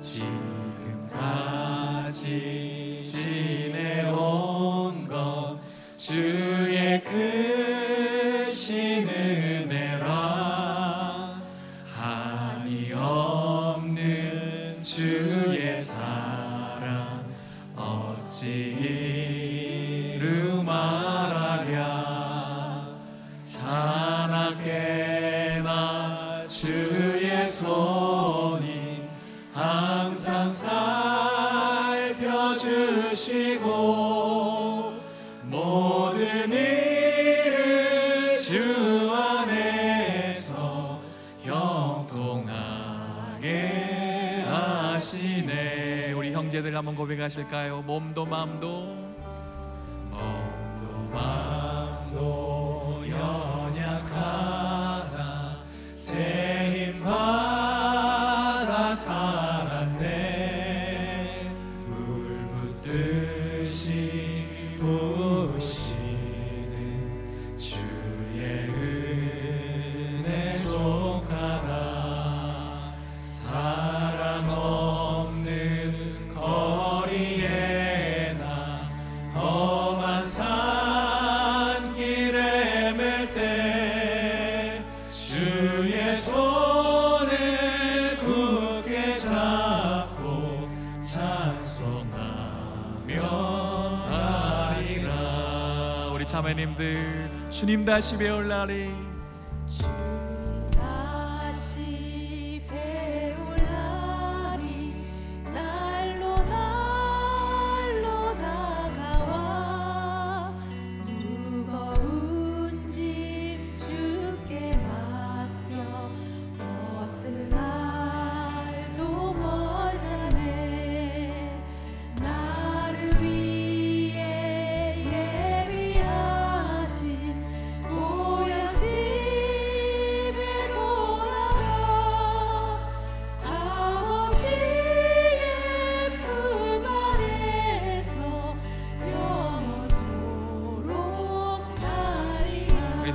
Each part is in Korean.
지금까지 지내온 것 주 한번 고백하실까요? 몸도 마음도 자매님들 주님 다시 배울 날이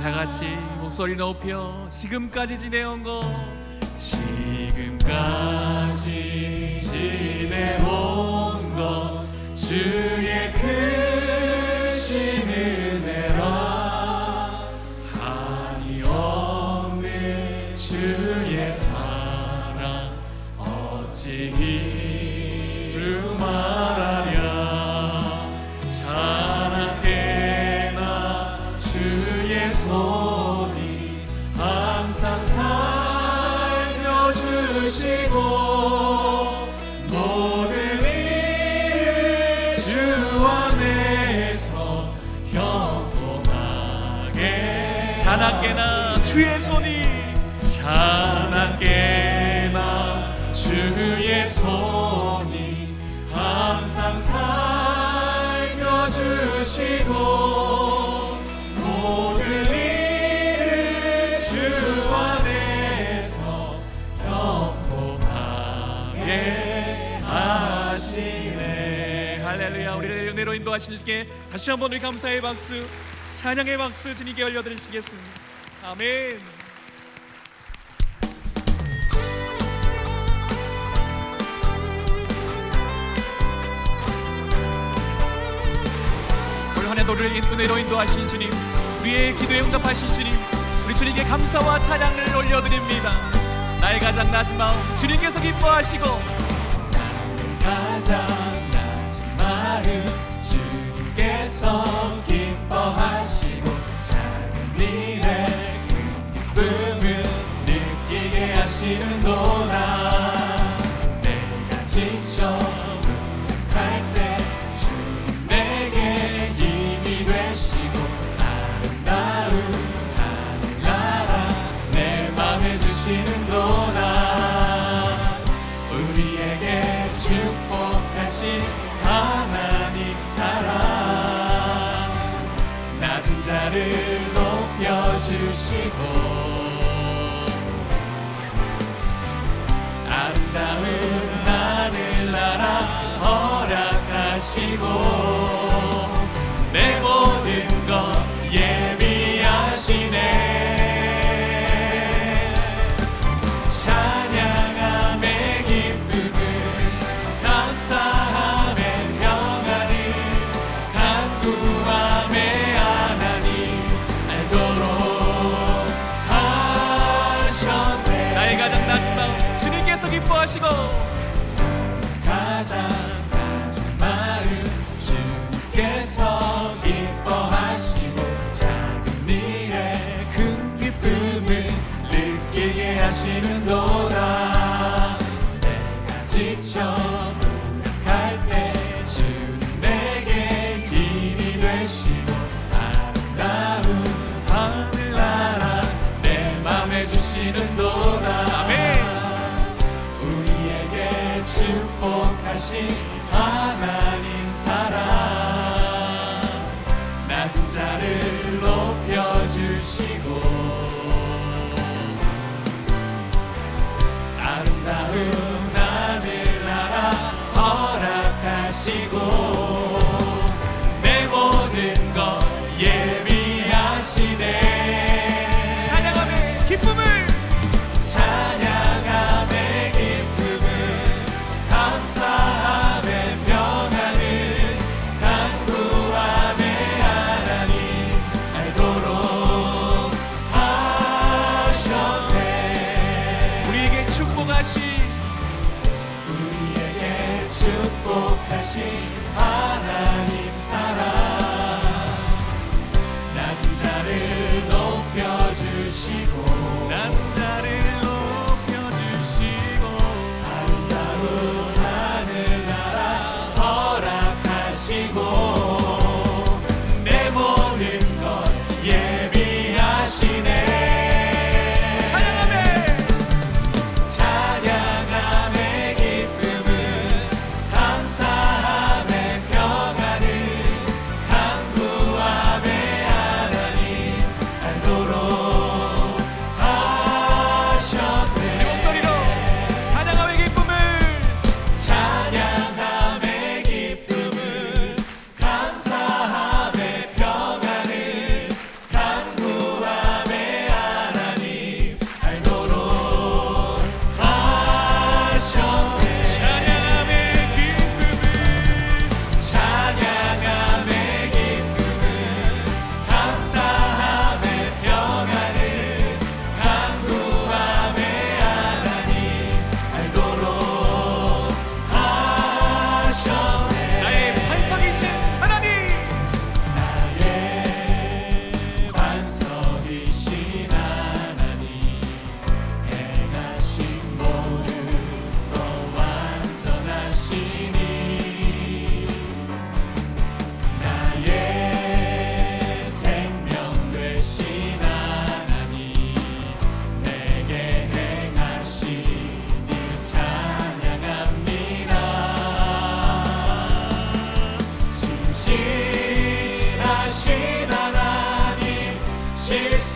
다 같이 목소리 높여 지금까지 지내온 것 지금까지 지내온 것주 손이 항상 살려주시고 모든 일을 주 안에서 형통하게 자나깨나 주의 손이 자나깨나 주의 손이 항상 살펴주시고 은혜로 인도하실 게. 다시 한번 우리 감사의 박수 찬양의 박수 주님께 올려드리시겠습니다. 아멘. 올 한해도 우리를 은혜로 인도하신 주님 우리의 기도에 응답하신 주님 우리 주님께 감사와 찬양을 올려드립니다. 나의 가장 낮은 마음 주님께서 기뻐하시고 나의 가장 기뻐 주시고 아름다운 하늘나라 허락하시고 기뻐하시고. 축복하신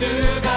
to the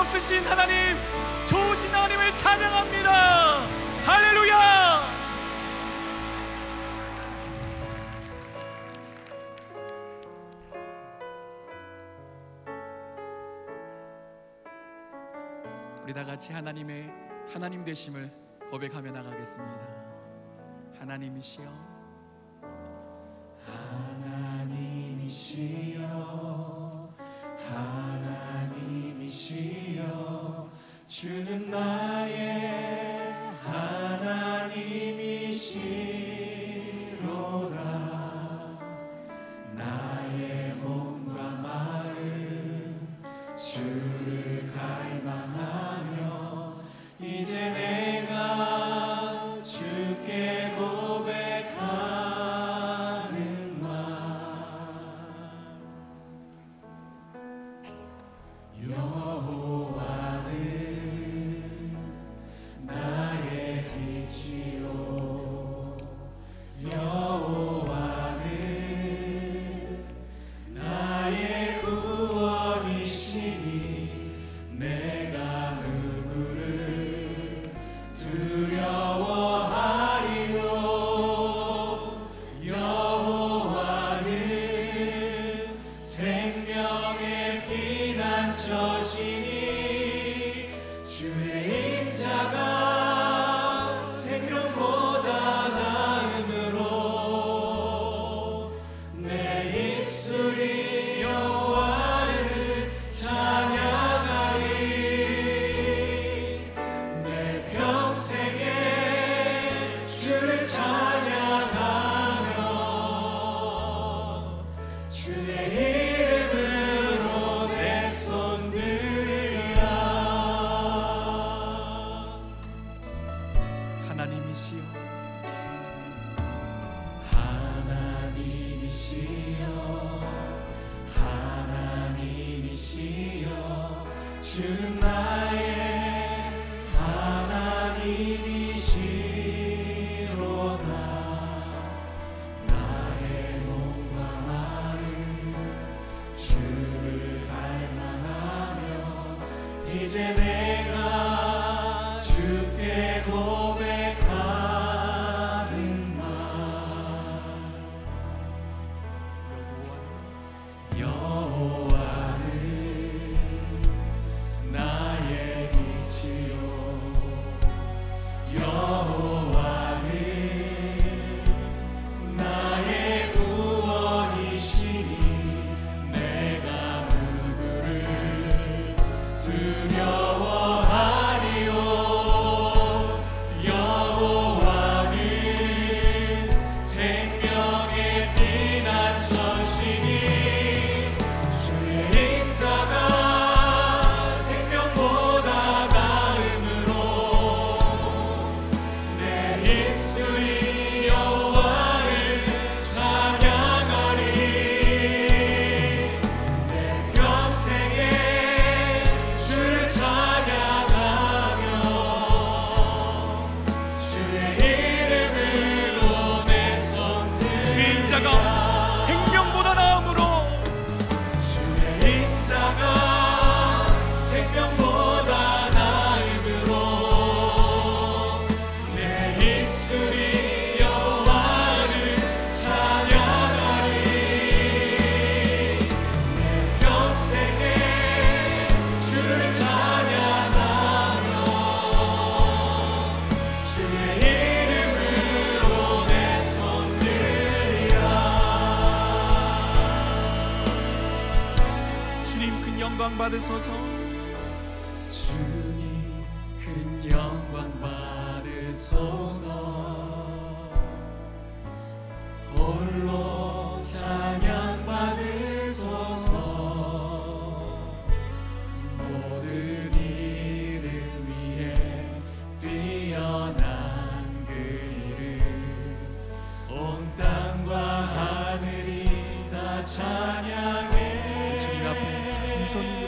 없으신 하나님 좋으신 하나님을 찬양합니다. 할렐루야! 우리 다 같이 하나님의 하나님 되심을 고백하며 나가겠습니다. 하나님이시여. 하나님이시여. 주는 나의 영광 받으소서. 주님 큰 영광 받으소서. 홀로 찬양 받으소서. 모든 이름 위에 뛰어난 그 이름 온 땅과 하늘이 다 찬양 주님 앞에 감사님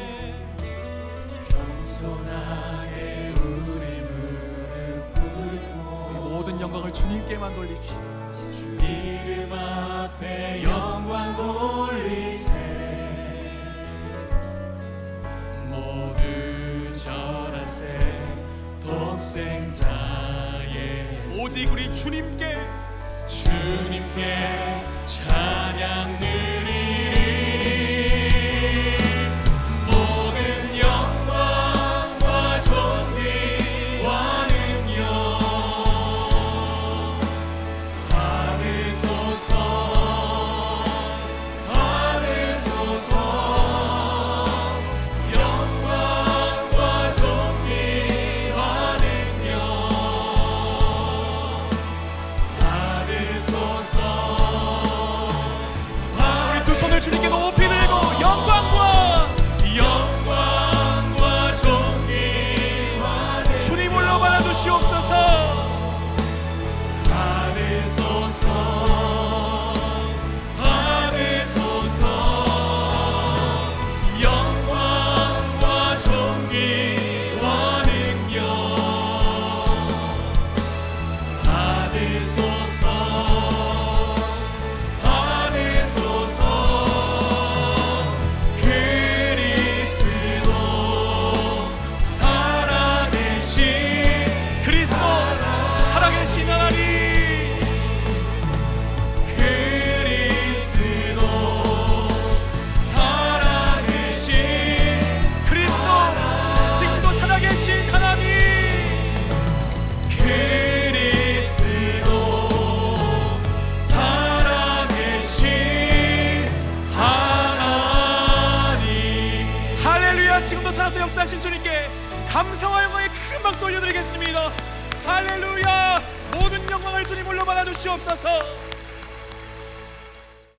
모든 영광을 주님께만 돌리시다. 주 이름 앞에 영광 돌리세. 모두 절하세. 독생자의 오직 우리 주님께 주님께 shows 감사와 영광의 큰 박수 올려드리겠습니다. 할렐루야! 모든 영광을 주님 물로 받아주시옵소서.